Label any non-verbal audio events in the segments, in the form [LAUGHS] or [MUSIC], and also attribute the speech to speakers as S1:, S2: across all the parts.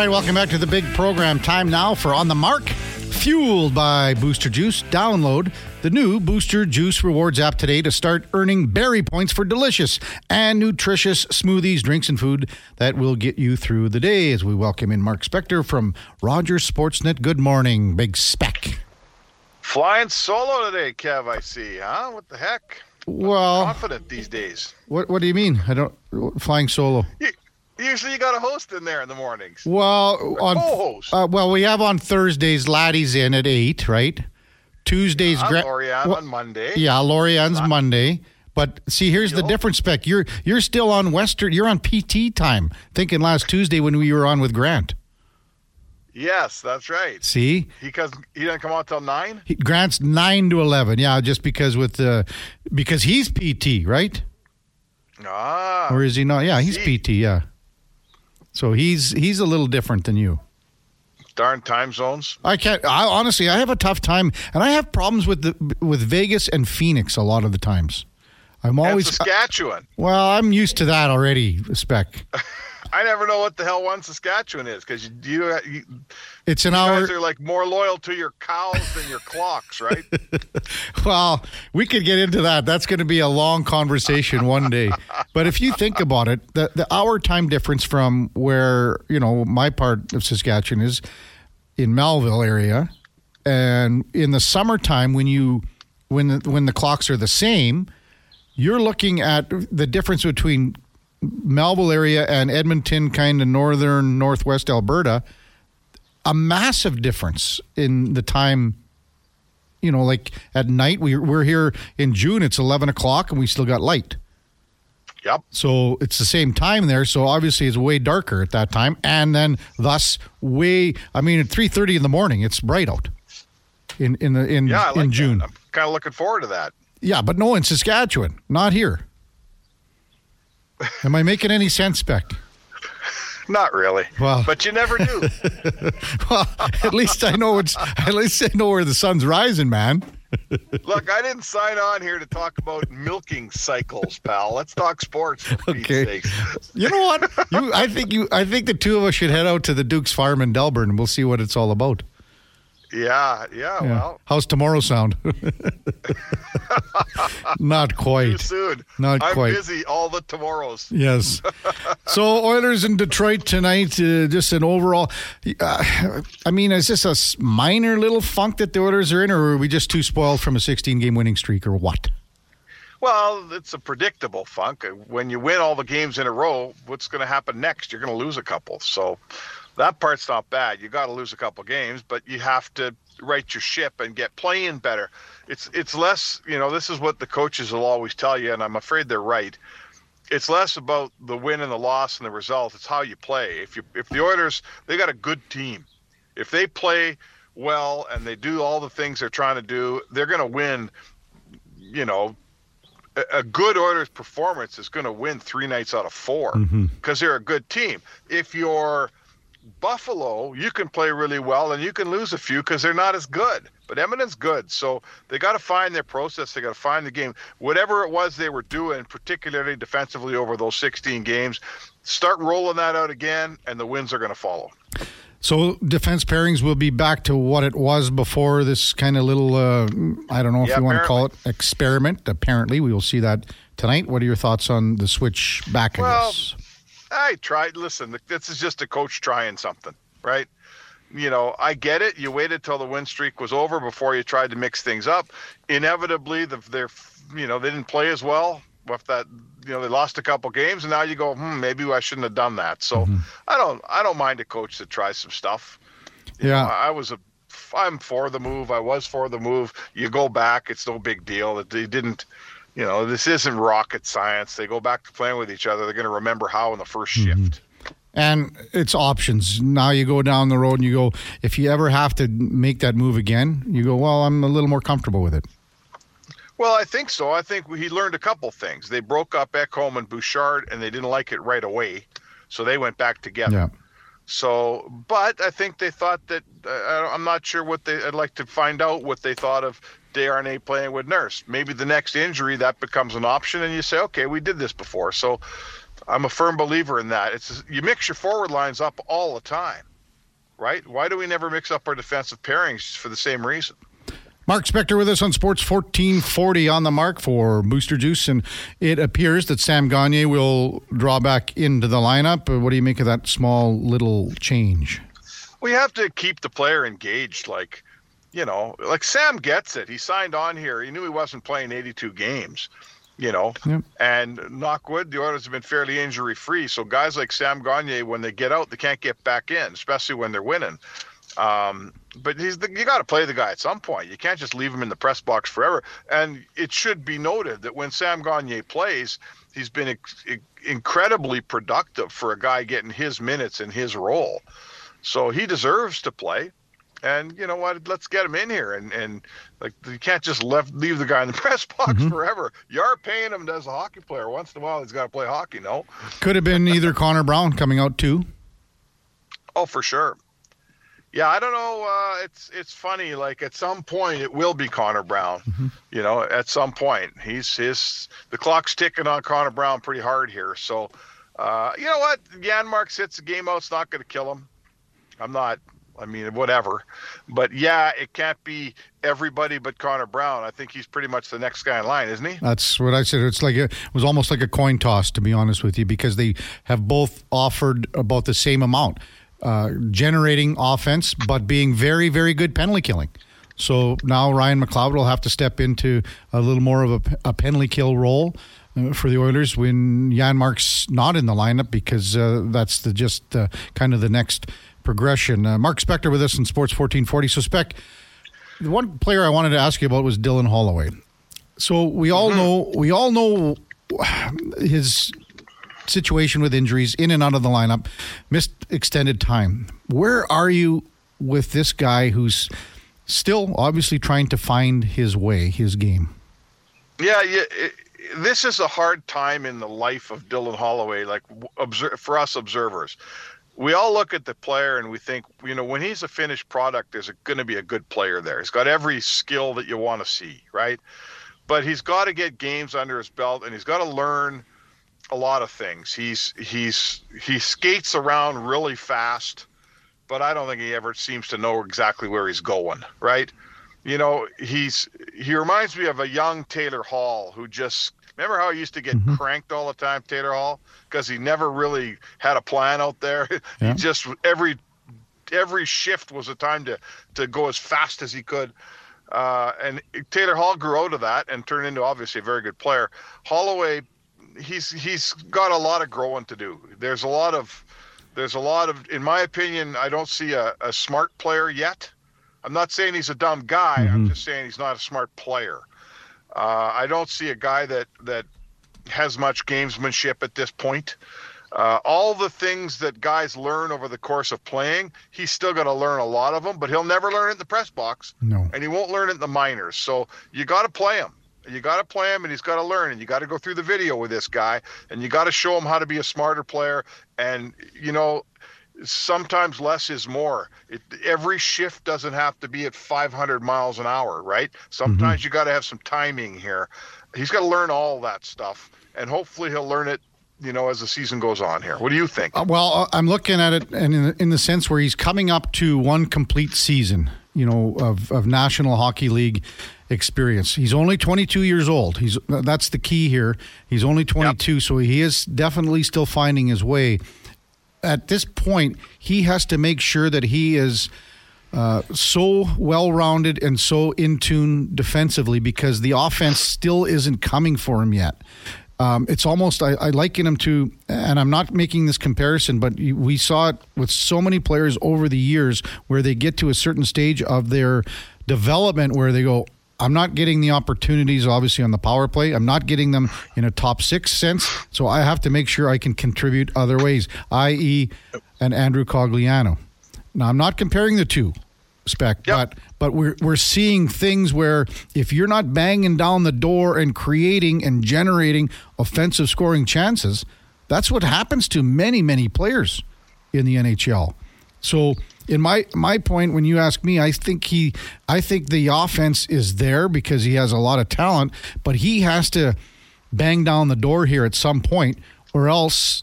S1: right, welcome back to the big program. Time now for On the Mark, fueled by Booster Juice. Download the new Booster Juice Rewards app today to start earning berry points for delicious and nutritious smoothies, drinks, and food that will get you through the day. As we welcome in Mark Spector from Rogers Sportsnet. Good morning, Big Spec.
S2: Flying solo today, Kev. I see, huh? What the heck?
S1: Well,
S2: Confident these days.
S1: what what do you mean? I don't flying solo.
S2: Usually, you got a host in there in the mornings.
S1: Well, on
S2: co-host.
S1: uh, well, we have on Thursdays. Laddie's in at eight, right? Tuesdays, Gra-
S2: Lorianne
S1: well,
S2: on Monday.
S1: Yeah, Lorianne's Monday. But see, here's the difference, Spec. You're you're still on Western. You're on PT time. Thinking last Tuesday when we were on with Grant.
S2: Yes, that's right.
S1: See,
S2: Because he doesn't come out till nine.
S1: he, Grant's nine to eleven. Yeah, just because with the because he's PT, right?
S2: Ah,
S1: Or is he not? Yeah, he's
S2: See.
S1: PT. Yeah. So he's he's a little different than you.
S2: darn time zones.
S1: I can't. I honestly, I have a tough time, and I have problems with the with Vegas and Phoenix a lot of the times. I'm
S2: And
S1: always uh,
S2: Saskatchewan.
S1: well. I'm used to that already. Spec. [LAUGHS]
S2: I never know what the hell one Saskatchewan is because you, you, you
S1: It's an
S2: guys
S1: hour.
S2: are like more loyal to your cows than your clocks, right? [LAUGHS]
S1: Well, we could get into that. That's going to be a long conversation one day. [LAUGHS] But if you think about it, the the hour time difference from where you know my part of Saskatchewan is in Melville area, and in the summertime when you when the, when the clocks are the same, you're looking at the difference between Melville area and Edmonton, kind of northern northwest Alberta. A massive difference in the time you know, like at night, we, we're here in June, it's 11 o'clock and we still got light.
S2: yep.
S1: So it's the same time there. So obviously it's way darker at that time. And then thus way, I mean, at 3.30 in the morning, it's bright out in, in, the, in,
S2: Yeah, like
S1: in
S2: that.
S1: June.
S2: I'm kind of looking forward to that.
S1: Yeah, but no, in Saskatchewan, not here. Am I making any sense, Beck?
S2: Not really.
S1: Well-
S2: but you never do. [LAUGHS]
S1: Well, at least I know it's, at least I know where the sun's rising, man.
S2: Look, I didn't sign on here to talk about milking cycles, pal. Let's talk sports.
S1: Okay. You know what? You, I think you, I think the two of us should head out to the Duke's Farm in Delburne and we'll see what it's all about.
S2: Yeah, yeah,
S1: Yeah.
S2: well,
S1: How's tomorrow sound? [LAUGHS] Not
S2: too
S1: quite.
S2: soon.
S1: Not
S2: I'm
S1: quite.
S2: busy all the tomorrows.
S1: Yes. [LAUGHS] So Oilers in Detroit tonight. Uh, just an overall. Uh, I mean, is this a minor little funk that the Oilers are in, or are we just too spoiled from a 16-game winning streak, or what?
S2: Well, it's a predictable funk. When you win all the games in a row, what's going to happen next? You're going to lose a couple. So that part's not bad. You got to lose a couple games, but you have to right your ship and get playing better. It's it's less, you know, this is what the coaches will always tell you and I'm afraid they're right. It's less about the win and the loss and the result. It's how you play. If you if the Oilers, they got a good team. If they play well and they do all the things they're trying to do, they're going to win, you know, a- a good Oilers performance is going to win three nights out of four mm-hmm. because they're a good team. If you're Buffalo, you can play really well and you can lose a few because they're not as good. But Edmonton's good, so they got to find their process. They got to find the game. Whatever it was they were doing, particularly defensively over those 16 games, start rolling that out again, and the wins are going to follow.
S1: So defense pairings will be back to what it was before this kind of little. Uh, I don't know if
S2: Yeah,
S1: you want to call it experiment. Apparently, we will see that tonight. What are your thoughts on the switch back?
S2: Well,
S1: guess.
S2: I tried. Listen, this is just a coach trying something, right? You know, I get it. You waited till the win streak was over before you tried to mix things up. Inevitably, the, they're, you know, they didn't play as well with that. You know, they lost a couple games, and now you go, hmm, maybe I shouldn't have done that. So, I don't, I don't mind a coach that tries some stuff. You
S1: Yeah.
S2: know, I was a, I'm for the move. I was for the move. You go back, it's no big deal. That they didn't you know, this isn't rocket science. They go back to playing with each other. They're going to remember how in the 1st mm-hmm. shift.
S1: And it's options. Now you go down the road and you go, if you ever have to make that move again, you go, well, I'm a little more comfortable with it.
S2: Well, I think so. I think he learned a couple things. They broke up Ekholm and Bouchard, and they didn't like it right away, so they went back together.
S1: Yeah.
S2: So, but I think they thought that uh, I'm not sure what they. I'd like to find out what they thought of Desharnais playing with Nurse. Maybe the next injury that becomes an option, and you say, okay, we did this before. So, I'm a firm believer in that. It's you mix your forward lines up all the time. right? Why do we never mix up our defensive pairings for the same reason?
S1: Mark Spector with us on Sports 1440 on the mark for Booster Juice. And it appears that Sam Gagner will draw back into the lineup. Uh, what do you make of that small little change?
S2: We have to keep the player engaged. Like, you know, like Sam gets it. He signed on here. He knew he wasn't playing 82 games you know. Yep. And knockwood, the Oilers have been fairly injury free. So guys like Sam Gagner, when they get out, they can't get back in, especially when they're winning. Um, but he's the, you got to play the guy at some point. You can't just leave him in the press box forever. And it should be noted that when Sam Gagner plays, he's been ex- incredibly productive for a guy getting his minutes in his role. So he deserves to play and you know what? Let's get him in here. And and like you can't just left leave the guy in the [LAUGHS] press box mm-hmm. forever. You are paying him as a hockey player. Once in a while, he's got to play hockey. No,
S1: could have been either Connor Brown coming out too.
S2: Oh, for sure. Yeah, I don't know. Uh, it's it's funny. Like at some point, it will be Connor Brown. Mm-hmm. You know, at some point, he's his the clock's ticking on Connor Brown pretty hard here. So, uh, you know what? Janmark sits the game out. It's not going to kill him. I'm not I mean, whatever. But yeah, it can't be everybody but Connor Brown. I think he's pretty much the next guy in line, isn't he?
S1: That's what I said. It's like a, it was almost like a coin toss, to be honest with you, because they have both offered about the same amount, uh, generating offense, but being very, very good penalty killing. So now Ryan McLeod will have to step into a little more of a, a penalty kill role uh, for the Oilers when Janmark's not in the lineup because uh, that's the just uh, kind of the next progression. Uh, Mark Spector with us in Sports 1440. So, Spec, the one player I wanted to ask you about was Dylan Holloway. So we all mm-hmm. know we all know his situation with injuries, in and out of the lineup, missed extended time. Where are you with this guy who's still obviously trying to find his way, his game?
S2: Yeah, yeah. It, this is a hard time in the life of Dylan Holloway, like observe, for us observers we all look at the player and we think, you know, when he's a finished product, there's going to be a good player there. He's got every skill that you want to see, right? But he's got to get games under his belt and he's got to learn a lot of things. He's he's he skates around really fast, but I don't think he ever seems to know exactly where he's going, right? You know, he's he reminds me of a young Taylor Hall who just Remember how he used to get mm-hmm. cranked all the time, Taylor Hall, because he never really had a plan out there. [LAUGHS] Yeah. he just every every shift was a time to to go as fast as he could. Uh, and Taylor Hall grew out of that and turned into obviously a very good player. Holloway, he's he's got a lot of growing to do. There's a lot of there's a lot of, in my opinion, I don't see a, a smart player yet. I'm not saying he's a dumb guy. Mm-hmm. I'm just saying he's not a smart player. Uh, I don't see a guy that that has much gamesmanship at this point. Uh, all the things that guys learn over the course of playing, he's still going to learn a lot of them, but he'll never learn it in the press box.
S1: No.
S2: And he won't learn it in the minors. So you got to play him. You got to play him, and he's got to learn. And you got to go through the video with this guy, and you got to show him how to be a smarter player. And you know, sometimes less is more. It, every shift doesn't have to be at 500 miles an hour, right? Sometimes mm-hmm. you got to have some timing here. He's got to learn all that stuff, and hopefully he'll learn it. You know, as the season goes on here, what do you think?
S1: Uh, well, uh, I'm looking at it, and in the, in the sense where he's coming up to one complete season, you know, of, of National Hockey League experience. He's only 22 years old. He's that's the key here. He's only 22, yep. so he is definitely still finding his way at this point, he has to make sure that he is uh, so well rounded and so in tune defensively because the offense still isn't coming for him yet. Um, it's almost I, I, liken him to, and I'm not making this comparison, but we saw it with so many players over the years where they get to a certain stage of their development where they go, I'm not getting the opportunities, obviously, on the power play. I'm not getting them in a top six sense. So I have to make sure I can contribute other ways, i.e., an Andrew Cogliano. Now, I'm not comparing the two, Spec, yep. but but we're we're seeing things where if you're not banging down the door and creating and generating offensive scoring chances, that's what happens to many many players in the NHL. So in my my point when you ask me i think he i think the offense is there because he has a lot of talent but he has to bang down the door here at some point or else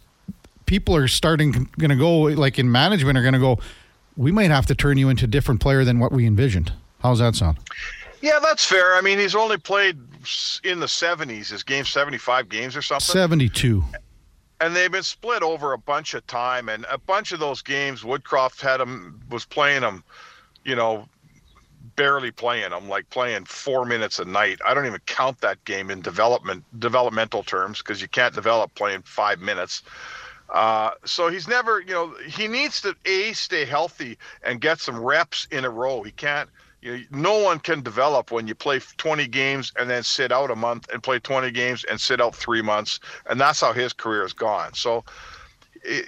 S1: people are starting going to go like in management are going to go we might have to turn you into a different player than what we envisioned. How's that sound?
S2: Yeah, that's fair. I mean, he's only played in the 70s, his game 75 games or something.
S1: 72.
S2: And they've been split over a bunch of time, and a bunch of those games, Woodcroft had him was playing them, you know, barely playing them, like playing four minutes a night. I don't even count that game in development developmental terms because you can't develop playing five minutes. Uh, so he's never, you know, he needs to a stay healthy and get some reps in a row. He can't. You no one can develop when you play 20 games and then sit out a month and play 20 games and sit out three months, and that's how his career has gone. So,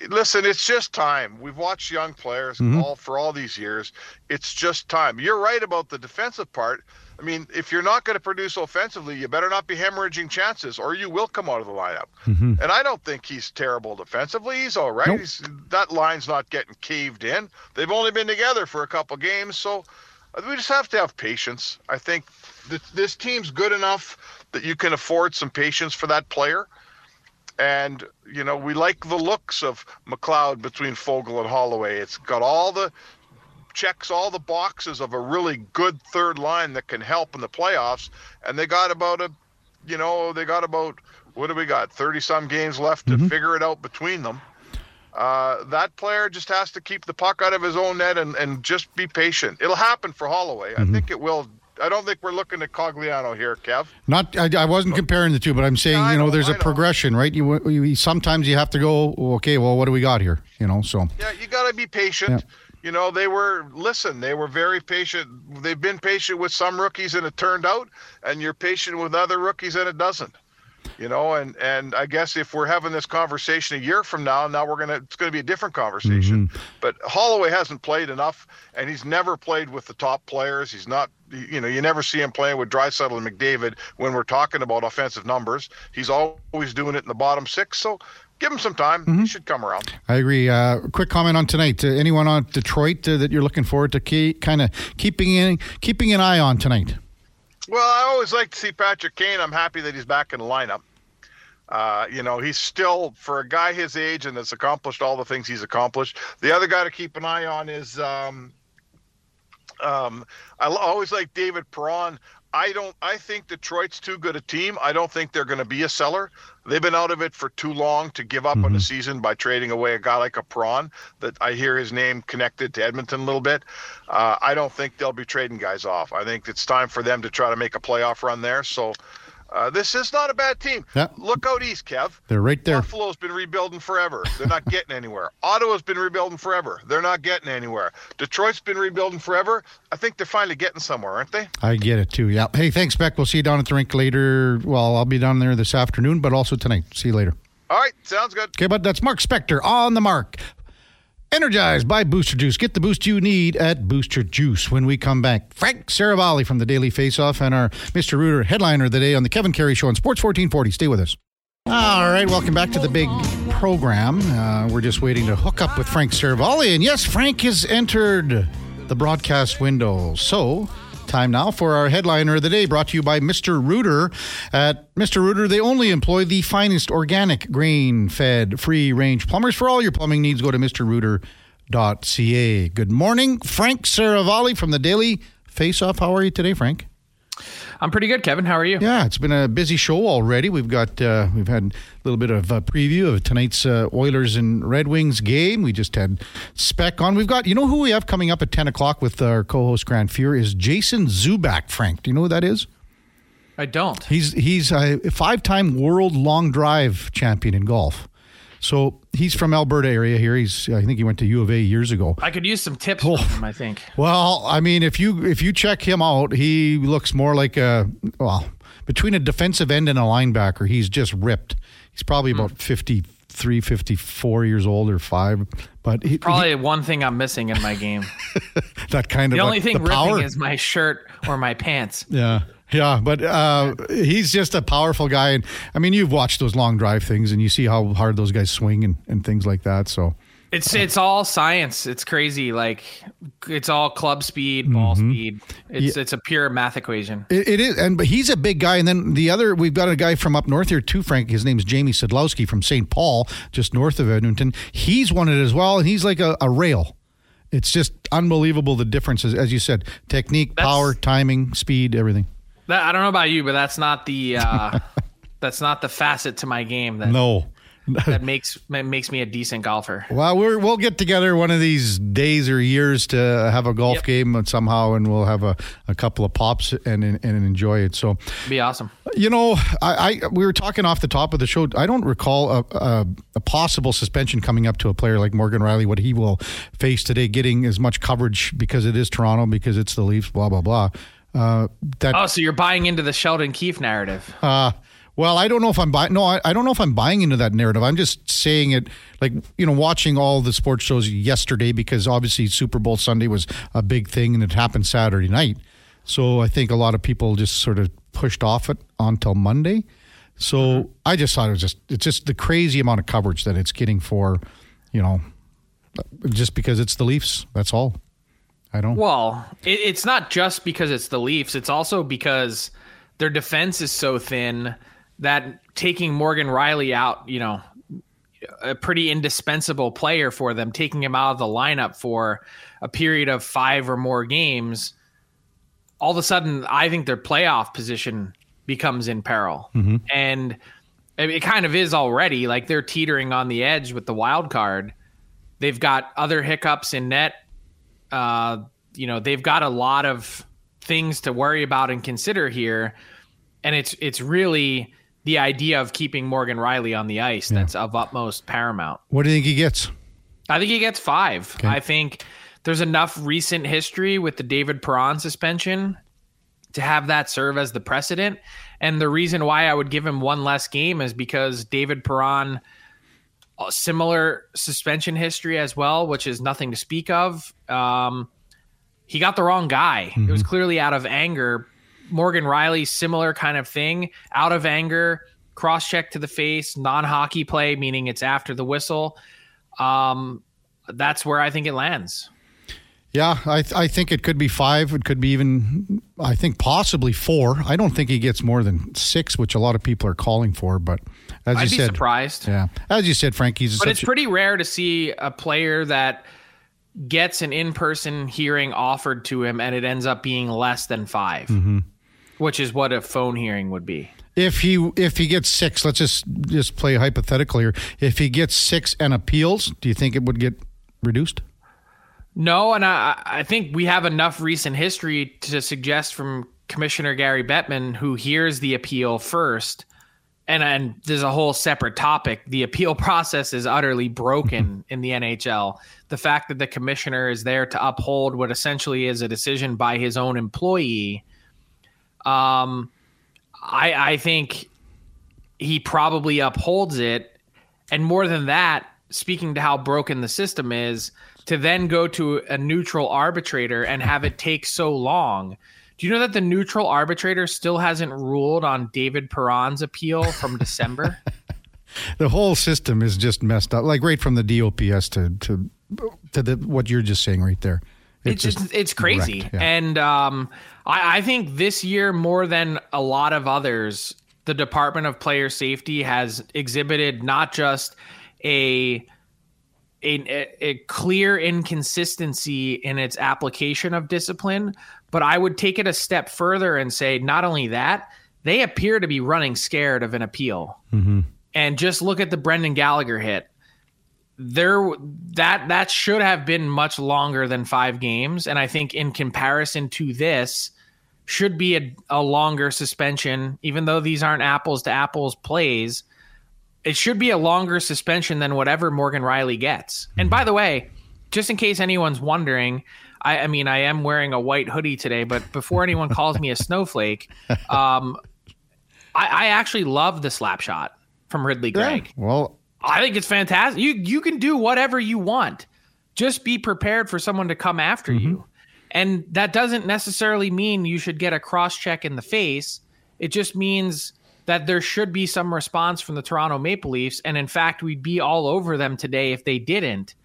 S2: listen, it's just time. We've watched young players mm-hmm. all for all these years. It's just time. You're right about the defensive part. I mean, if you're not going to produce offensively, you better not be hemorrhaging chances, or you will come out of the lineup. Mm-hmm. And I don't think he's terrible defensively. He's all right. Nope. He's, that line's not getting caved in. They've only been together for a couple games, so we just have to have patience. I think th- this team's good enough that you can afford some patience for that player. And you know, we like the looks of McLeod between Foegele and Holloway. It's got all the checks all the boxes of a really good third line that can help in the playoffs. And they got about a, you know, they got about what do we got? Thirty some games left mm-hmm. to figure it out between them. Uh, that player just has to keep the puck out of his own net and, and just be patient. It'll happen for Holloway. Mm-hmm. I think it will. I don't think we're looking at Cogliano here, Kev.
S1: Not, I, I wasn't comparing the two, but I'm saying, yeah, you know, know, there's I a know. progression, right? You, you, sometimes you have to go, okay, well, what do we got here? You know, so
S2: yeah, you got to be patient. Yeah you know, they were listen, they were very patient. They've been patient with some rookies and it turned out, and you're patient with other rookies and it doesn't. You know, and and I guess if we're having this conversation a year from now, now we're gonna it's gonna be a different conversation. Mm-hmm. But Holloway hasn't played enough, and he's never played with the top players. He's not, you know, you never see him playing with Draisaitl and McDavid when we're talking about offensive numbers. He's always doing it in the bottom six. So give him some time. Mm-hmm. He should come around.
S1: I agree. Uh, quick comment on tonight. Uh, anyone on Detroit uh, that you're looking forward to keep, kind of keeping in, keeping an eye on tonight?
S2: Well, I always like to see Patrick Kane. I'm happy that he's back in the lineup. Uh, you know, he's still for a guy his age and has accomplished all the things he's accomplished. The other guy to keep an eye on is um, um, I always like David Perron. I don't. I think Detroit's too good a team. I don't think they're going to be a seller. They've been out of it for too long to give up mm-hmm. on the season by trading away a guy like a Perron. That I hear his name connected to Edmonton a little bit. Uh, I don't think they'll be trading guys off. I think it's time for them to try to make a playoff run there. So uh, this is not a bad team. Look out east, Kev.
S1: They're right there.
S2: Buffalo's been rebuilding forever. They're not getting anywhere. [LAUGHS] Ottawa's been rebuilding forever. They're not getting anywhere. Detroit's been rebuilding forever. I think they're finally getting somewhere, aren't they?
S1: I get it too. Yeah. Hey, thanks, Beck. We'll see you down at the rink later. Well, I'll be down there this afternoon, but also tonight. See you later.
S2: All right, sounds good.
S1: Okay, but that's Mark Spector on the mark. Energized by Booster Juice. Get the boost you need at Booster Juice. When we come back, Frank Seravalli from the Daily Faceoff and our Mr. Rooter headliner of the day on the Kevin Karius Show on Sports 1440. Stay with us. All right, welcome back to the big program. Uh, we're just waiting to hook up with Frank Seravalli. And yes, Frank has entered the broadcast window. So Time now for our headliner of the day, brought to you by Mr. Rooter. At Mr. Rooter, they only employ the finest organic, grain fed, free range plumbers. For all your plumbing needs, go to MrRooter.ca. Good morning, Frank Seravalli from the Daily Face Off. How are you today, Frank?
S3: I'm pretty good, Kevin. How are you?
S1: Yeah, it's been a busy show already. We've got uh, we've had a little bit of a preview of tonight's uh, Oilers and Red Wings game. We just had spec on. We've got you know who we have coming up at ten o'clock with our co-host Grant Fuhr is Jason Zuback. Frank, do you know who that is?
S3: I don't.
S1: He's he's a five-time world long drive champion in golf. So he's from Alberta area here. He's I think he went to U of A years ago.
S3: I could use some tips oh. from him. I think. [LAUGHS]
S1: Well, I mean, if you if you check him out, he looks more like a well between a defensive end and a linebacker. He's just ripped. He's probably mm. about 53, 54 years old or five. But he,
S3: probably
S1: he,
S3: one thing I'm missing in my game. [LAUGHS]
S1: that kind
S3: the
S1: of
S3: the only thing
S1: the
S3: ripping is my shirt or my pants.
S1: Yeah. Yeah, but uh, he's just a powerful guy, and I mean, you've watched those long drive things, and you see how hard those guys swing and, and things like that. So
S3: it's it's all science. It's crazy. Like it's all club speed, ball mm-hmm. speed. It's yeah. it's a pure math equation.
S1: It, it is, and but he's a big guy. And then the other, we've got a guy from up north here too, Frank. His name is Jamie Sadlowski from St. Paul, just north of Edmonton. He's won it as well, and he's like a, a rail It's just unbelievable the differences, as you said, technique,
S3: That's-
S1: power, timing, speed, everything.
S3: That, I don't know about you, but that's not the uh, [LAUGHS] that's not the facet to my game that
S1: No.
S3: that makes that makes me a decent golfer.
S1: Well, we're, we'll get together one of these days or years to have a golf
S3: Yep.
S1: game somehow, and we'll have a, a couple of pops and and enjoy it. So,
S3: Be awesome.
S1: you know, I, I we were talking off the top of the show. I don't recall a, a, a possible suspension coming up to a player like Morgan Rielly, what he will face today, getting as much coverage because it is Toronto, because it's the Leafs, blah blah blah. Uh, that
S3: Oh, so you're buying into the Sheldon Keefe narrative?
S1: uh, well, I don't know if I'm buying. No, I, I don't know if I'm buying into that narrative. I'm just saying it, like you know, watching all the sports shows yesterday because obviously Super Bowl Sunday was a big thing and it happened Saturday night. So I think a lot of people just sort of pushed off it until Monday. So I just thought it was just it's just the crazy amount of coverage that it's getting for, you know, just because it's the Leafs. That's all. I don't.
S3: Well, it, it's not just because it's the Leafs. It's also because their defense is so thin that taking Morgan Rielly out, you know, a pretty indispensable player for them, taking him out of the lineup for a period of five or more games, all of a sudden, I think their playoff position becomes in peril. Mm-hmm. And it it kind of is already. Like they're teetering on the edge with the wild card. They've got other hiccups in net uh, you know they've got a lot of things to worry about and consider here, and it's it's really the idea of keeping Morgan Rielly on the ice that's of utmost paramount.
S1: what do you think he gets?
S3: I think he gets five. I think there's enough recent history with the David Perron suspension to have that serve as the precedent. And the reason why I would give him one less game is because David Perron, a similar suspension history as well, which is nothing to speak of. Um, he got the wrong guy. It was clearly out of anger. Morgan Rielly, similar kind of thing, out of anger, cross check to the face, non hockey play, meaning it's after the whistle. Um, that's where I think it lands.
S1: Yeah, I, I think it could be five. It could be even, I think possibly four. I don't think he gets more than six, which a lot of people are calling for. But as
S3: I'd
S1: you
S3: be
S1: said,
S3: surprised.
S1: yeah, as you said, Frank, he's
S3: But it's
S1: a-
S3: pretty rare to see a player that gets an in-person hearing offered to him and it ends up being less than 5
S1: Mm-hmm.
S3: which is what a phone hearing would be.
S1: if he if he gets six. Let's just just play hypothetical here. If he gets six and appeals, do you think it would get reduced?
S3: No, and I, I think we have enough recent history to suggest from Commissioner Gary Bettman, who hears the appeal first, and and there's a whole separate topic. The appeal [LAUGHS] process is utterly broken in the NHL. The fact that the commissioner is there to uphold what essentially is a decision by his own employee, um, I I think he probably upholds it, and more than that, speaking to how broken the system is, to then go to a neutral arbitrator and have it take so long. Do you know that the neutral arbitrator still hasn't ruled on David Perron's appeal from December? [LAUGHS]
S1: The whole system is just messed up. Like right from the DOPS to to to the what you're just saying right there.
S3: it's it's, it's crazy
S1: wrecked, yeah.
S3: and um, I, I think this year more than a lot of others the department of player safety has exhibited not just a a, a clear inconsistency in its application of discipline but i would take it a step further and say not only that they appear to be running scared of an appeal. Mm-hmm. And just look at the brendan gallagher hit. There that that should have been much longer than five games. And i think in comparison to this should be a, a longer suspension even though these aren't apples to apples plays it should be a longer suspension than whatever morgan rielly gets and by the way just in case anyone's wondering I, I mean i am wearing a white hoodie today but before anyone calls me a [LAUGHS] snowflake um, I, I actually love the slap shot from ridly greig
S1: Well,
S3: I think it's fantastic. You you can do whatever you want. Just be prepared for someone to come after you. And that doesn't necessarily mean you should get a cross check in the face. It just means that there should be some response from the Toronto Maple Leafs and in fact we'd be all over them today if they didn't.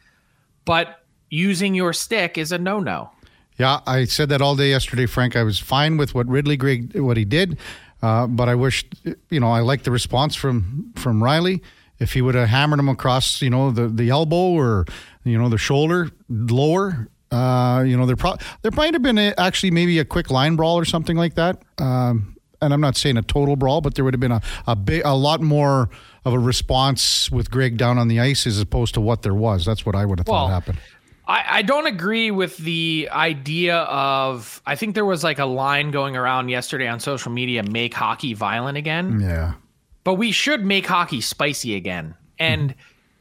S3: But using your stick is a no-no.
S1: Yeah, I said that all day yesterday, Frank. I was fine with what Ridly Greig what he did, uh, but I wish you know I liked the response from from Rielly. If he would have hammered him across, you know, the the elbow or you know the shoulder lower, Uh, you know, there pro- there might have been a, actually maybe a quick line brawl or something like that. Um, and I'm not saying a total brawl, but there would have been a a big, a lot more of a response with Greig down on the ice as opposed to what there was. That's what I would have
S3: Well,
S1: thought happened.
S3: I, I don't agree with the idea of. I think there was like a line going around yesterday on social media make hockey violent again.
S1: Yeah.
S3: But we should make hockey spicy again. And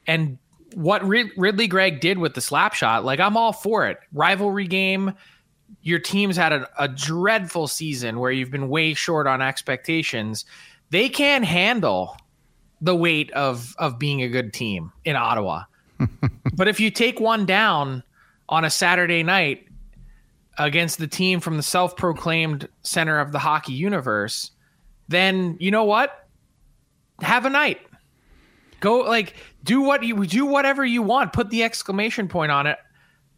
S3: and what Rid- Ridly Greig did with the slap shot, like I'm all for it. Rivalry game. Your team's had a, a dreadful season where you've been way short on expectations. They can't handle the weight of of being a good team in Ottawa. [LAUGHS] but if you take one down on a Saturday night against the team from the self-proclaimed center of the hockey universe, then you know what? Have a night. Go like do what you do whatever you want. Put the exclamation point on it,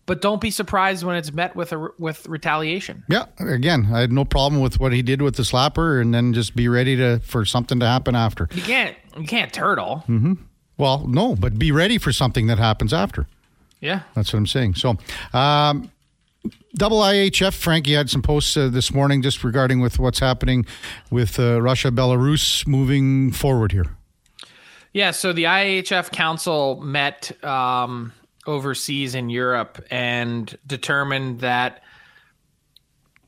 S3: but don't be surprised when it's met with a with retaliation.
S1: Yeah. Again, I had no problem with what he did with the slapper, and then just be ready to for something to happen after.
S3: You can't you can't turtle.
S1: Well, no, but be ready for something that happens after.
S3: Yeah.
S1: That's what I'm saying. So, um, double IHF, Frank, you had some posts uh, this morning just regarding with what's happening with uh, Russia, Belarus moving forward here.
S3: Yeah, so the IHF Council met um, overseas in Europe and determined that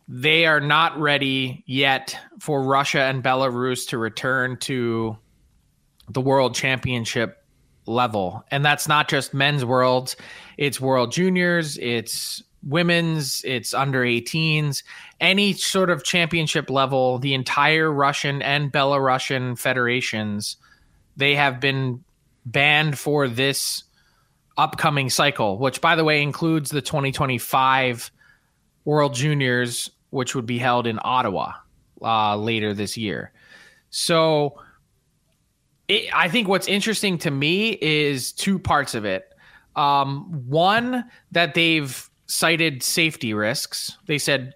S3: they are not ready yet for Russia and Belarus to return to the World Championship level. And that's not just men's worlds, it's World Juniors, it's women's, it's under 18s, any sort of championship level, the entire Russian and Belarusian federations they have been banned for this upcoming cycle, which, by the way, includes the 2025 World Juniors, which would be held in Ottawa uh, later this year. So, it, I think what's interesting to me is two parts of it. Um, one, that they've cited safety risks. They said,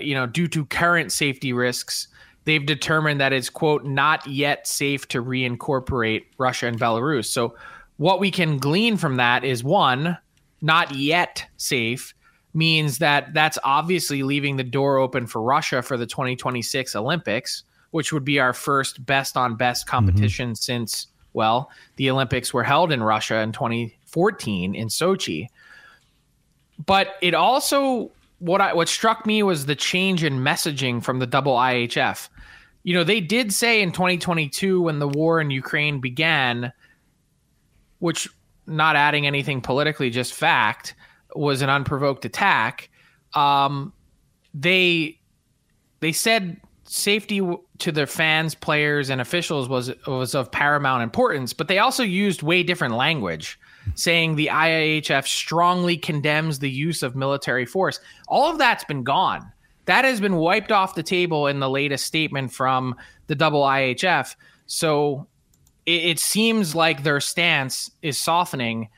S3: you know, due to current safety risks, they've determined that it's quote not yet safe to reincorporate Russia and Belarus. So what we can glean from that is one, not yet safe means that that's obviously leaving the door open for Russia for the 2026 Olympics, which would be our first best on best mm-hmm. competition since well, the Olympics were held in Russia in 2014 in Sochi. But it also what I what struck me was the change in messaging from the double IHF. You know, they did say in 2022 when the war in Ukraine began, which not adding anything politically, just fact, was an unprovoked attack. Um, they they said safety to their fans, players, and officials was was of paramount importance, but they also used way different language, saying the IIHF strongly condemns the use of military force. All of that's been gone. That has been wiped off the table in the latest statement from the double IHF. So it, it seems like their stance is softening.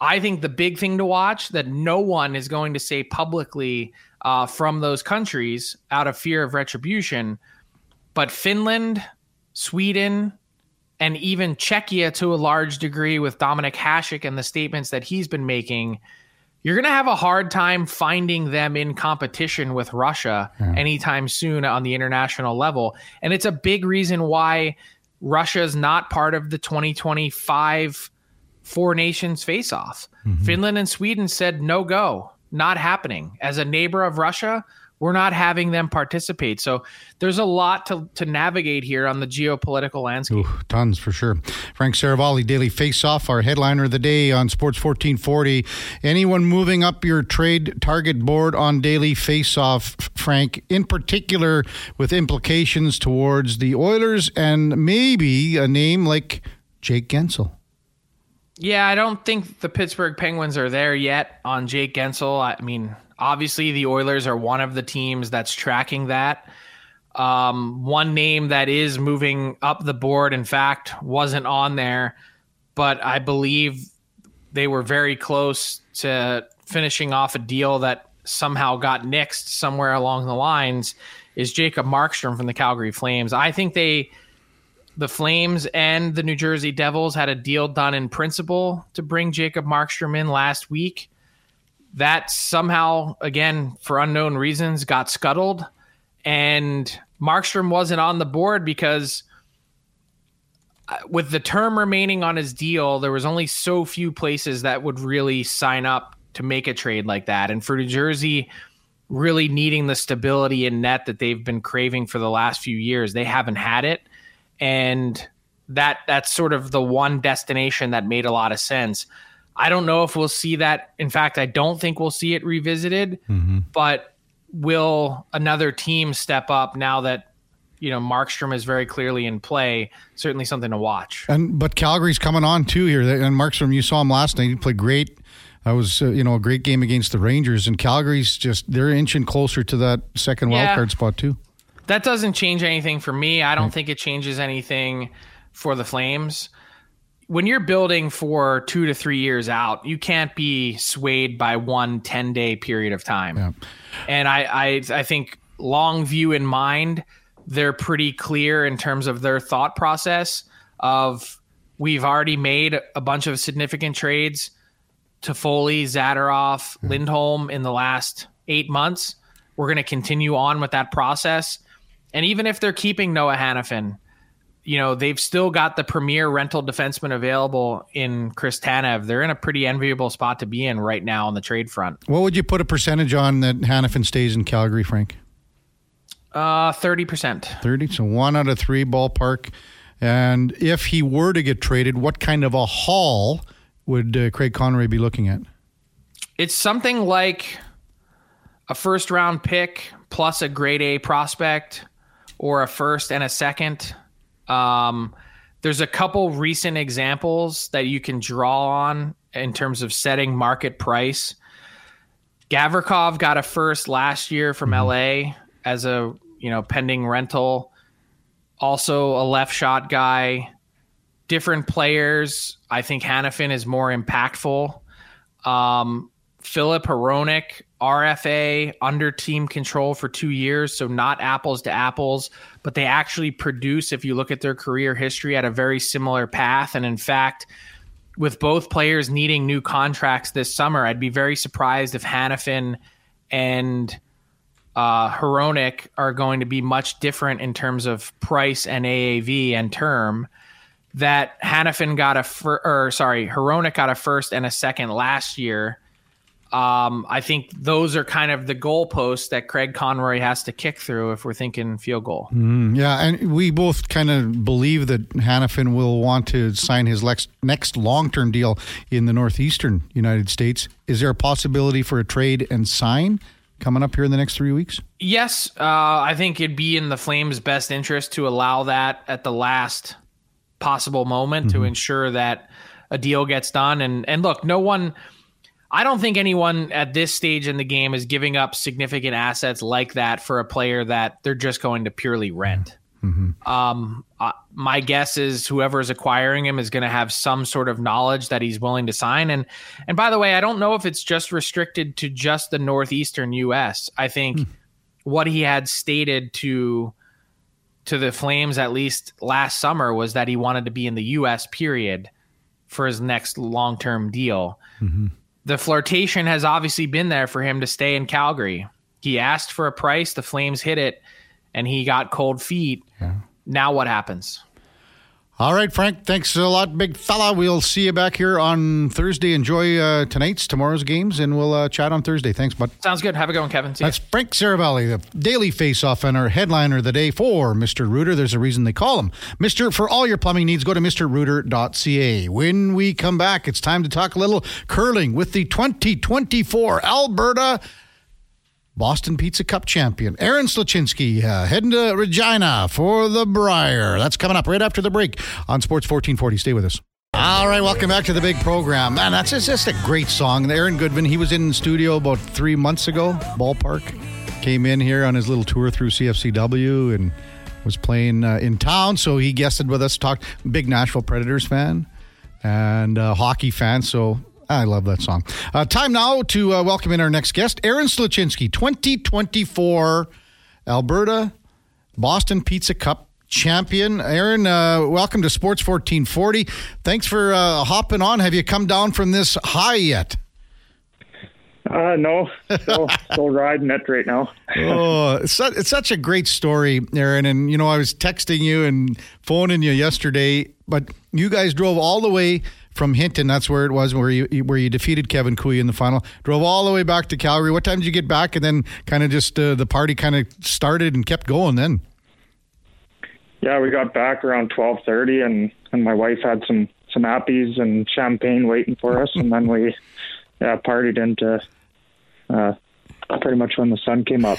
S3: I think the big thing to watch that no one is going to say publicly uh, from those countries out of fear of retribution, but Finland, Sweden, and even Czechia to a large degree with Dominik Hasek and the statements that he's been making, you're going to have a hard time finding them in competition with Russia anytime soon on the international level. And it's a big reason why Russia is not part of the 2025 four nations face off. Mm-hmm. Finland and Sweden said no go, not happening. As a neighbor of Russia, we're not having them participate. So there's a lot to, to navigate here on the geopolitical landscape.
S1: Ooh, tons for sure. Frank Seravalli, Daily Face Off, our headliner of the day on Sports 1440. Anyone moving up your trade target board on Daily Face Off, Frank, in particular with implications towards the Oilers and maybe a name like Jake Guentzel?
S3: Yeah, I don't think the Pittsburgh Penguins are there yet on Jake Guentzel. I mean, obviously the Oilers are one of the teams that's tracking that. Um, one name that is moving up the board, in fact, wasn't on there, but I believe they were very close to finishing off a deal that somehow got nixed somewhere along the lines. Is Jacob Markstrom from the Calgary Flames? I think they the Flames and the New Jersey Devils had a deal done in principle to bring Jacob Markstrom in last week. That somehow, again, for unknown reasons, got scuttled. And Markstrom wasn't on the board because uh, with the term remaining on his deal, there was only so few places that would really sign up to make a trade like that. And for New Jersey, really needing the stability in net that they've been craving for the last few years, they haven't had it. And that that's sort of the one destination that made a lot of sense. I don't know if we'll see that. In fact, I don't think we'll see it revisited. Mm-hmm. But will another team step up now that you know Markstrom is very clearly in play? Certainly something to watch.
S1: And but Calgary's coming on too here. And Markstrom, you saw him last night. He played great. That was uh, you know a great game against the Rangers. And Calgary's just they're inching closer to that second yeah. wild card spot too.
S3: That doesn't change anything for me. I don't right. think it changes anything for the Flames. When you're building for two to three years out, you can't be swayed by one 10 day period of time. Yeah. And I, I, I think long view in mind, they're pretty clear in terms of their thought process of we've already made a bunch of significant trades Toffoli, Zadorov, mm-hmm. Lindholm in the last eight months. We're going to continue on with that process. And even if they're keeping Noah Hanifin, you know, they've still got the premier rental defenseman available in Chris Tanev. They're in a pretty enviable spot to be in right now on the trade front.
S1: What would you put a percentage on that Hanifin stays in Calgary, Frank?
S3: Uh, 30%.
S1: 30, so one out of three ballpark. And if he were to get traded, what kind of a haul would uh, Craig Conroy be looking at?
S3: It's something like a first round pick plus a grade A prospect or a first and a second um, there's a couple recent examples that you can draw on in terms of setting market price. Gavrikov got a first last year from mm-hmm. LA as a you know pending rental. Also a left shot guy. Different players. I think Hanifin is more impactful. Um, Filip Hronek RFA under team control for two years, so not apples to apples, but they actually produce, if you look at their career history, at a very similar path. And in fact, with both players needing new contracts this summer, I'd be very surprised if Hanifin and uh, Hronek are going to be much different in terms of price and AAV and term. That Hanifin got a fir- or sorry, Hronek got a first and a second last year um, I think those are kind of the goalposts that Craig Conroy has to kick through if we're thinking field goal.
S1: Mm, yeah, and we both kind of believe that Hanifin will want to sign his next, next long term deal in the northeastern United States. Is there a possibility for a trade and sign coming up here in the next three weeks?
S3: Yes, uh, I think it'd be in the Flames' best interest to allow that at the last possible moment mm-hmm. to ensure that a deal gets done. And and look, no one I don't think anyone at this stage in the game is giving up significant assets like that for a player that they're just going to purely rent. Mm-hmm. Um, uh, my guess is whoever is acquiring him is going to have some sort of knowledge that he's willing to sign. And and by the way, I don't know if it's just restricted to just the northeastern U.S. I think mm. what he had stated to to the Flames at least last summer was that he wanted to be in the U.S. period for his next long term deal. Mm-hmm the flirtation has obviously been there for him to stay in Calgary. He asked for a price, the Flames hit it, and he got cold feet. Yeah. Now what happens?
S1: All right, Frank. Thanks a lot, big fella. We'll see you back here on Thursday. Enjoy uh, tonight's, tomorrow's games, and we'll uh, chat on Thursday. Thanks, bud.
S3: Sounds good. Have a good one, Kevin.
S1: See That's you. Frank Seravalli, the daily face-off and our headliner of the day for Mr. Rooter. There's a reason they call him Mr. For all your plumbing needs, go to mrrooter.ca. When we come back, it's time to talk a little curling with the 2024 Alberta Boston Pizza Cup champion, Aaron Sluchinski, uh, heading to Regina for the Brier. That's coming up right after the break on Sports 1440. Stay with us. All right, welcome back to the big program. Man, that's just, just a great song. Aaron Goodvin, he was in the studio about three months ago, ballpark. Came in here on his little tour through CFCW and was playing uh, in town. So he guested with us, talked, big Nashville Predators fan and uh, hockey fan. So I love that song. Uh, time now to uh, welcome in our next guest, Aaron Sluchinski, 2024 Alberta Boston Pizza Cup champion. Aaron, uh, welcome to Sports 1440. Thanks for uh, hopping on. Have you come down from this high yet?
S4: Uh, no, still, [LAUGHS] still riding it right now.
S1: oh, it's, su- it's such a great story, Aaron. And you know, I was texting you and phoning you yesterday, but you guys drove all the way from Hinton. That's where it was, where you where you defeated Kevin Koe in the final. Drove all the way back to Calgary. What time did you get back? And then kind of just uh, the party kind of started and kept going. Then.
S4: Yeah, we got back around twelve thirty, and and my wife had some some appies and champagne waiting for us, and then we [LAUGHS] yeah partied into uh, pretty much when the sun came up.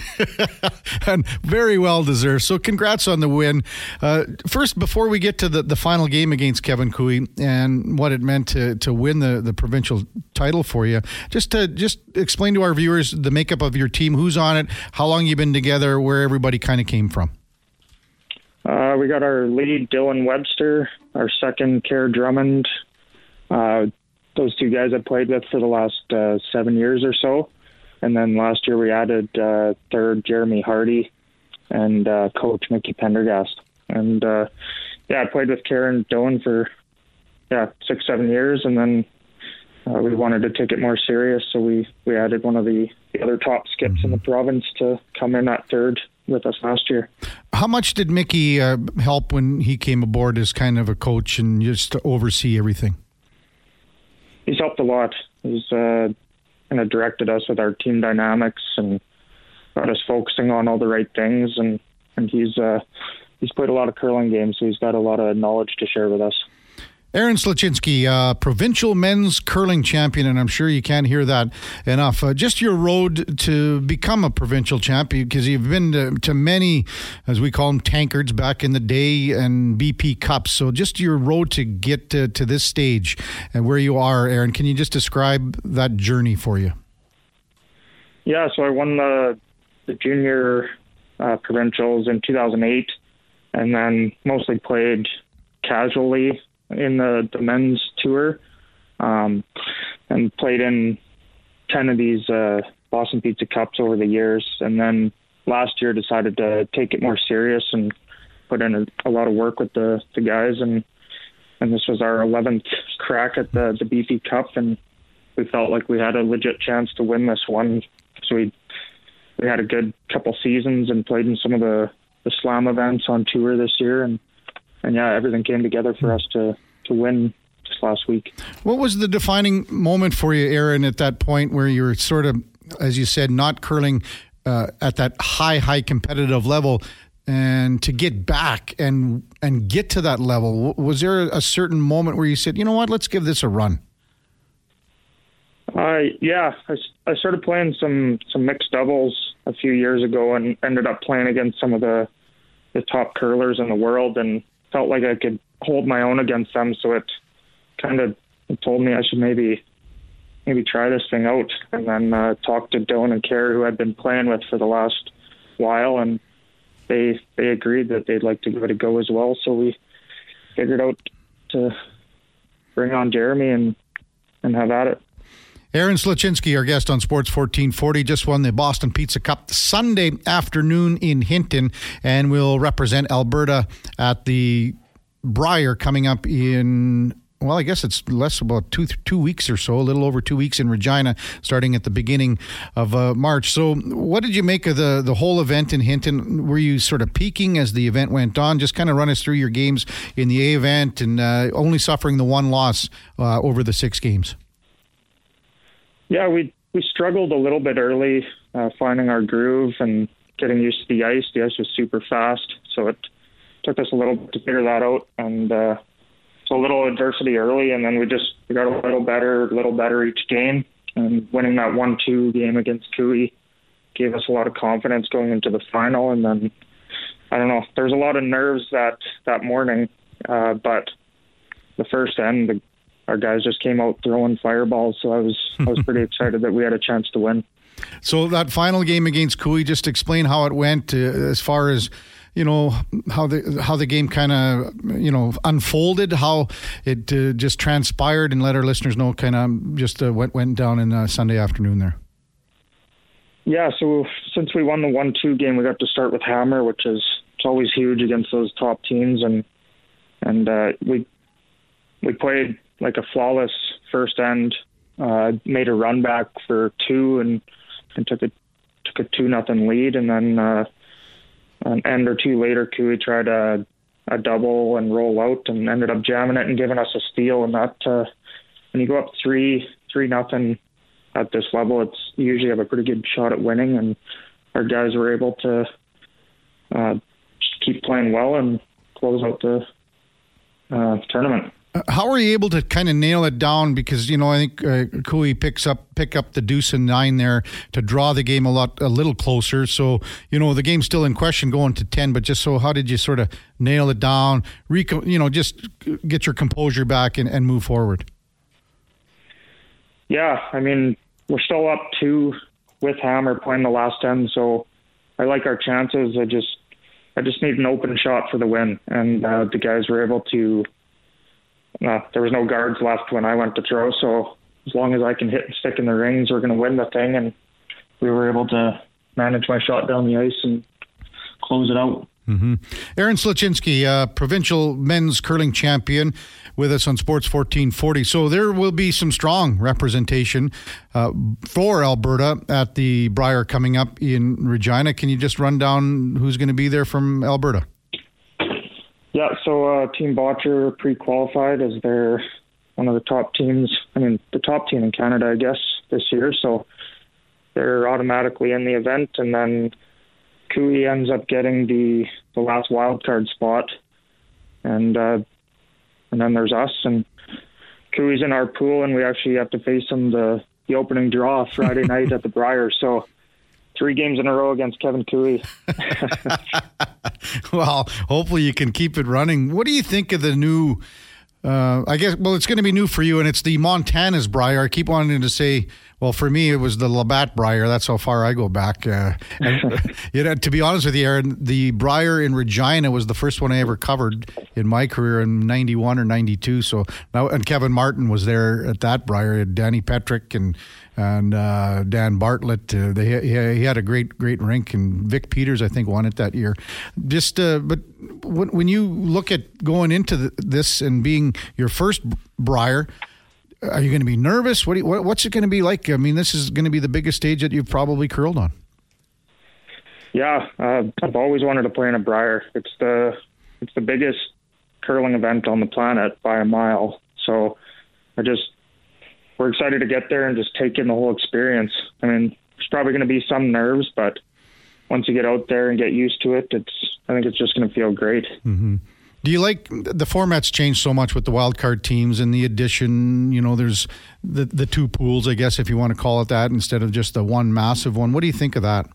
S4: [LAUGHS]
S1: and very well deserved. So congrats on the win. Uh, first, before we get to the, the final game against Kevin Koe and what it meant to, to win the, the provincial title for you, just to just explain to our viewers the makeup of your team, who's on it, how long you've been together, where everybody kind of came from.
S4: Uh, we got our lead Dylan Webster, our second Kerr Drummond. Uh, those two guys I played with for the last uh, seven years or so. And then last year we added uh, third Jeremy Harty and uh, coach Mickey Pendergast. And uh, yeah, I played with Karen Doan for yeah six seven years, and then uh, we wanted to take it more serious, so we we added one of the, the other top skips in the province to come in at third with us last year.
S1: How much did Mickey uh, help when he came aboard as kind of a coach and just to oversee everything?
S4: He's helped a lot. He's uh, kind of directed us with our team dynamics and got us focusing on all the right things. And and he's uh, he's played a lot of curling games, so he's got a lot of knowledge to share with us.
S1: Aaron Sluchinski, uh, provincial men's curling champion, and I'm sure you can't hear that enough. Uh, just your road to become a provincial champion, because you've been to, to, many, as we call them, tankards back in the day and BP Cups. So just your road to get to, to this stage and where you are, Aaron. Can you just describe that journey for you?
S4: Yeah, so I won the, the junior uh, provincials in 2008, and then mostly played casually in the, the men's tour um, and played in 10 of these uh, Boston Pizza Cups over the years. And then last year decided to take it more serious and put in a, a lot of work with the, the guys. And, and this was our 11th crack at the, the BP Cup. And we felt like we had a legit chance to win this one. So we, we had a good couple seasons and played in some of the, the slam events on tour this year. And and yeah, everything came together for us to to win just last week.
S1: What was the defining moment for you, Aaron, at that point where you were sort of, as you said, not curling uh, at that high, high competitive level? and to get back and and get to that level was there a certain moment where you said you know what let's give this a run
S4: uh, yeah I, I started playing some some mixed doubles a few years ago and ended up playing against some of the the top curlers in the world and felt like I could hold my own against them. So it kind of told me I should maybe maybe try this thing out. And then uh, talked to Dylan and Kerr, who I'd been playing with for the last while, and they they agreed that they'd like to give it a go as well. So we figured out to bring on Jeremy and and have at it.
S1: Aaron Sluchinski, our guest on Sports 1440, just won the Boston Pizza Cup Sunday afternoon in Hinton and will represent Alberta at the Brier coming up in well, I guess it's less about two two weeks or so, a little over two weeks in Regina, starting at the beginning of uh, March. So, what did you make of the the whole event in Hinton? Were you sort of peaking as the event went on? Just kind of run us through your games in the A event, and uh, only suffering the one loss uh, over the six games.
S4: Yeah, we we struggled a little bit early uh, finding our groove and getting used to the ice. The ice was super fast, so it took us a little bit to figure that out. And uh, so a little adversity early, and then we just we got a little better, a little better each game. And winning that one-two game against Koe gave us a lot of confidence going into the final. And then I don't know, there's a lot of nerves that that morning, uh, but the first end, the our guys just came out throwing fireballs. So I was I was pretty [LAUGHS] excited that we had a chance to win.
S1: So that final game against Koe, just explain how it went uh, as far as you know how the how the game kind of you know unfolded, how it uh, just transpired, and let our listeners know kind of just uh, what went down in uh, Sunday afternoon there.
S4: Yeah, so since we won the one-two game, we got to start with Hammer, which is it's always huge against those top teams, and and uh, we we played like a flawless first end uh, made a run back for two and and took a took a two nothing lead, and then uh, an end or two later, Koe tried a a double and roll out and ended up jamming it and giving us a steal. And that uh, when you go up three three nothing at this level, it's you usually have a pretty good shot at winning. And our guys were able to uh, just keep playing well and close out the uh, tournament.
S1: How are you able to kind of nail it down? Because you know, I think uh, picks up pick up the deuce and nine there to draw the game a lot a little closer. So you know, the game's still in question going to ten. But just so, how did you sort of nail it down? Reco- you know, just get your composure back and, and move forward.
S4: Yeah, I mean, we're still up two with Hammer playing the last ten, so I like our chances. I just I just need an open shot for the win, and uh, the guys were able to uh, there was no guards left when I went to throw. So as long as I can hit and stick in the rings, we're going to win the thing. And we were able to manage my shot down the ice and close it out.
S1: Mm-hmm. Aaron Sluchinski, uh, provincial men's curling champion, with us on Sports 1440. So there will be some strong representation uh, for Alberta at the Brier coming up in Regina. Can you just run down who's going to be there from Alberta?
S4: Yeah, so uh, Team Bottcher pre-qualified as they're one of the top teams. I mean, the top team in Canada, I guess, this year. So they're automatically in the event, and then Koe ends up getting the the last wild card spot, and uh, and then there's us, and Koe's in our pool, and we actually have to face him the the opening draw Friday [LAUGHS] night at the Brier. So three games in a row against Kevin Koe. [LAUGHS] [LAUGHS]
S1: well, hopefully you can keep it running. What do you think of the new? Uh, I guess well, it's going to be new for you, and it's the Montana's Brier. I keep wanting to say, well, for me, it was the Labatt Brier. That's how far I go back. Uh, and, [LAUGHS] you know, to be honest with you, Aaron, the Brier in Regina was the first one I ever covered in my career in '91 or '92. So now, and Kevin Martin was there at that Brier. Danny Petryk and and uh, Dan Bartlett. Uh, they he, had a great great rink, and Vic Peters I think won it that year. Just uh, but when, when you look at going into the, this and being your first Brier. Are you going to be nervous? What, you, what what's it going to be like? I mean, this is going to be the biggest stage that you've probably curled on.
S4: Yeah, uh, I've always wanted to play in a Brier. It's the it's the biggest curling event on the planet by a mile. So I just we're excited to get there and just take in the whole experience. I mean, there's probably going to be some nerves, but once you get out there and get used to it, it's I think it's just going to feel great.
S1: Mm-hmm. Do you like the format's changed so much with the wild card teams and the addition? You know, there's the the two pools, I guess, if you want to call it that, instead of just the one massive one. What do you think of that?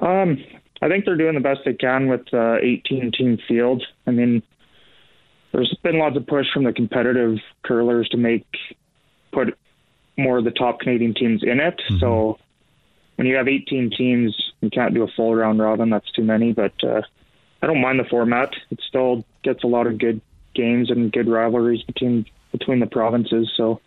S4: Um, I think they're doing the best they can with uh, 18 team field. I mean, there's been lots of push from the competitive curlers to make put more of the top Canadian teams in it. Mm-hmm. So when you have 18 teams, you can't do a full round robin. That's too many. But uh, I don't mind the format. It still gets a lot of good games and good rivalries between between the provinces. So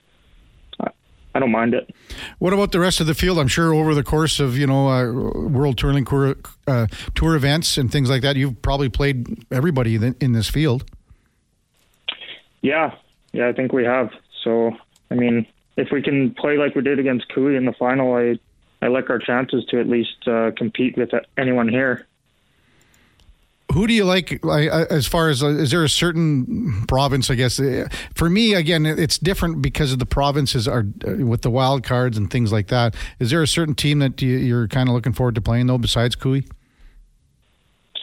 S4: I don't mind it.
S1: What about the rest of the field? I'm sure over the course of you know uh, World Curling Tour, uh, tour events and things like that, you've probably played everybody in this field.
S4: Yeah, yeah, I think we have. So, I mean, if we can play like we did against Koe in the final, I I like our chances to at least uh, compete with anyone here.
S1: Who do you like, like as far as uh, is there a certain province? I guess uh, for me, again, it's different because of the provinces are uh, with the wild cards and things like that. Is there a certain team that you're kind of looking forward to playing though, besides Koe?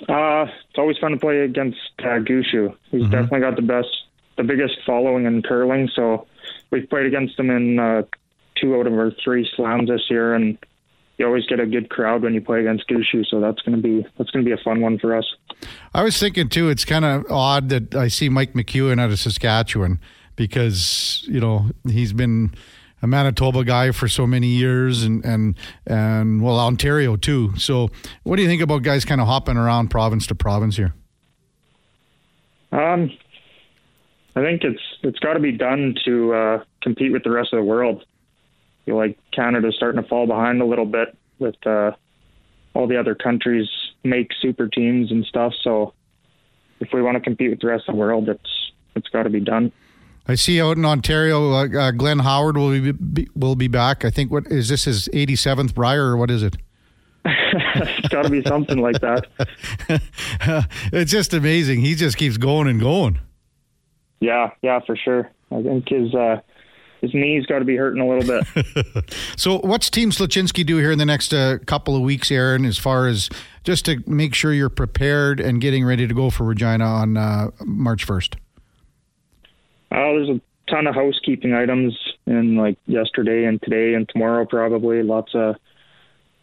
S4: Uh, it's always fun to play against uh, Gushue. He's mm-hmm. definitely got the best the biggest following in curling. So we've played against them in uh, two out of our three slams this year, and you always get a good crowd when you play against Gushue. So that's going to be that's going to be a fun one for us.
S1: I was thinking too. It's kind of odd that I see Mike McEwen out of Saskatchewan because you know he's been a Manitoba guy for so many years and and and well Ontario too. So what do you think about guys kind of hopping around province to province here?
S4: Um, I think it's it's got to be done to uh, compete with the rest of the world. I feel like Canada's starting to fall behind a little bit with uh, all the other countries make super teams and stuff. So if we want to compete with the rest of the world, it's it's got to be done.
S1: I see out in Ontario, uh, uh, Glenn Howard will be, be, will be back. I think what is this his 87th Brier or what is it? [LAUGHS]
S4: it's got to be something like that. [LAUGHS]
S1: it's just amazing. He just keeps going and going.
S4: Yeah, yeah, for sure. I think his uh, his knees got to be hurting a little bit. [LAUGHS]
S1: so, what's Team Sluchinski do here in the next uh, couple of weeks, Aaron, as far as just to make sure you're prepared and getting ready to go for Regina on uh, March 1st?
S4: Uh, there's a ton of housekeeping items in like yesterday and today and tomorrow, probably. Lots of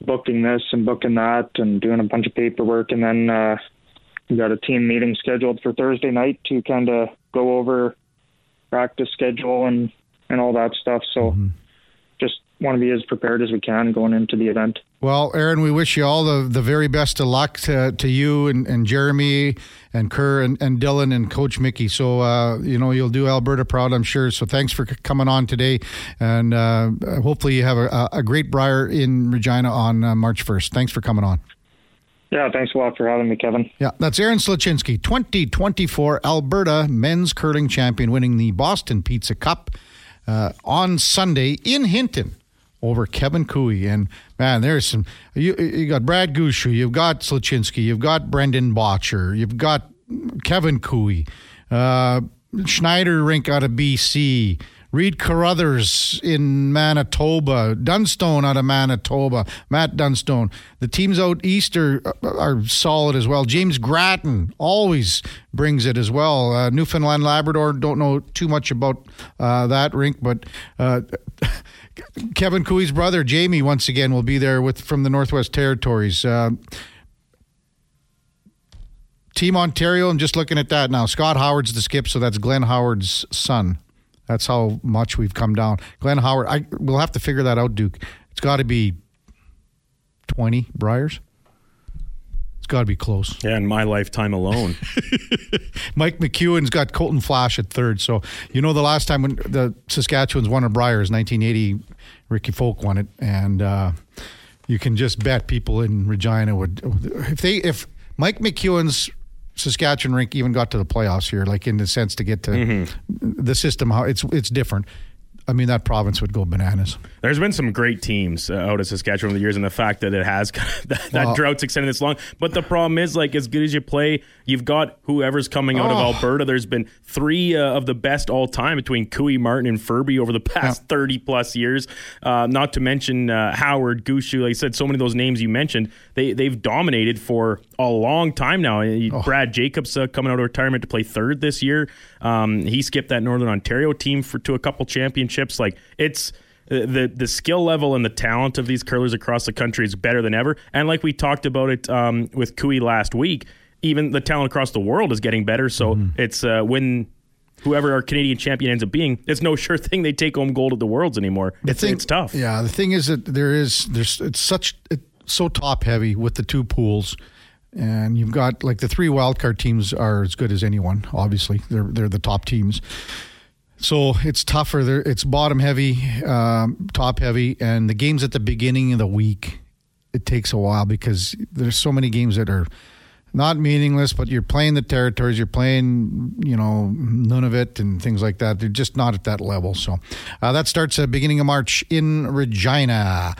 S4: booking this and booking that and doing a bunch of paperwork. And then uh, we got a team meeting scheduled for Thursday night to kind of go over practice schedule and and all that stuff. So mm-hmm. just want to be as prepared as we can going into the event.
S1: Well, Aaron, we wish you all the, the very best of luck to, to you and, and Jeremy and Kerr and, and Dylan and Coach Mickey. So, uh, you know, you'll do Alberta proud, I'm sure. So thanks for coming on today. And uh, hopefully you have a, a great Brier in Regina on uh, March 1st. Thanks for coming on.
S4: Yeah, thanks a lot for having me, Kevin.
S1: Yeah, that's Aaron Sluchinski, 2024 Alberta men's curling champion, winning the Boston Pizza Cup uh, on Sunday in Hinton over Kevin Koe. And man, there's some. You, you got Brad Gushue, you've got Sluchinski, you've got Brendan Bottcher, you've got Kevin Koe, uh, Schneider Rink out of BC. Reid Carruthers in Manitoba, Dunstone out of Manitoba, Matt Dunstone. The teams out east are, are solid as well. James Grattan always brings it as well. Uh, Newfoundland Labrador, don't know too much about uh, that rink, but uh, [LAUGHS] Kevin Koe's brother, Jamie, once again will be there with from the Northwest Territories. Uh, Team Ontario, I'm just looking at that now. Scott Howard's the skip, so that's Glenn Howard's son. That's how much we've come down. Glenn Howard, I we'll have to figure that out, Duke. It's got to be twenty Briers. It's got to be close.
S5: Yeah, in my lifetime alone. [LAUGHS]
S1: Mike McEwen's got Colton Flasch at third. So you know the last time when the Saskatchewan's won a Briers, 1980, Ricky Folk won it, and uh, you can just bet people in Regina would if they if Mike McEwen's Saskatchewan rink even got to the playoffs here, like in the sense to get to mm-hmm. the system. How it's it's different. I mean, that province would go bananas.
S5: There's been some great teams uh, out of Saskatchewan over the years, and the fact that it has [LAUGHS] that, that well, drought's extended this long. But the problem is, like, as good as you play, you've got whoever's coming out oh. of Alberta. There's been three uh, of the best all time between Koe, Martin, and Ferbey over the past yeah. 30 plus years. Uh, not to mention uh, Howard, Gushue. Like I said, so many of those names you mentioned, they they've dominated for a long time now. Oh. Brad Jacobs uh, coming out of retirement to play third this year. Um, he skipped that Northern Ontario team for to a couple championships. Like it's uh, the the skill level and the talent of these curlers across the country is better than ever. And like we talked about it um, with Koe last week, even the talent across the world is getting better. So mm. it's uh, when whoever our Canadian champion ends up being, it's no [LAUGHS] sure thing they take home gold at the Worlds anymore. It's, thing, it's tough.
S1: Yeah, the thing is that there is there's it's such it's so top heavy with the two pools and you've got like the three wildcard teams are as good as anyone. Obviously, they're they're the top teams. So it's tougher. They're, it's bottom heavy, um, top heavy, and the games at the beginning of the week it takes a while because there's so many games that are not meaningless, but you're playing the territories, you're playing, you know, Nunavut and things like that. They're just not at that level. So uh, that starts at beginning of March in Regina.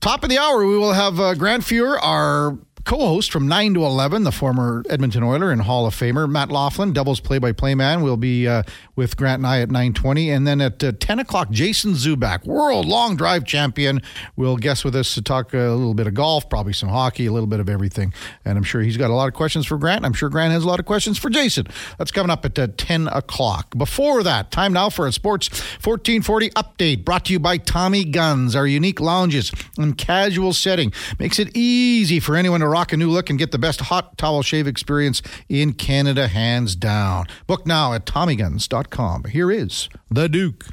S1: Top of the hour, we will have uh, Grant our co-host from 9 to 11, the former Edmonton Oiler and Hall of Famer Matt Laughlin, doubles play-by-play man, will be uh, with Grant and I at 9.20. And then at uh, 10 o'clock, Jason Zuback, world long drive champion, will guest with us to talk a little bit of golf, probably some hockey, a little bit of everything. And I'm sure he's got a lot of questions for Grant. I'm sure Grant has a lot of questions for Jason. That's coming up at uh, 10 o'clock. Before that, time now for a Sports 1440 update brought to you by Tommy Guns, our unique lounges and casual setting. Makes it easy for anyone to rock a new look and get the best hot towel shave experience in Canada, hands down. Book now at TommyGuns.com. Here is the Duke.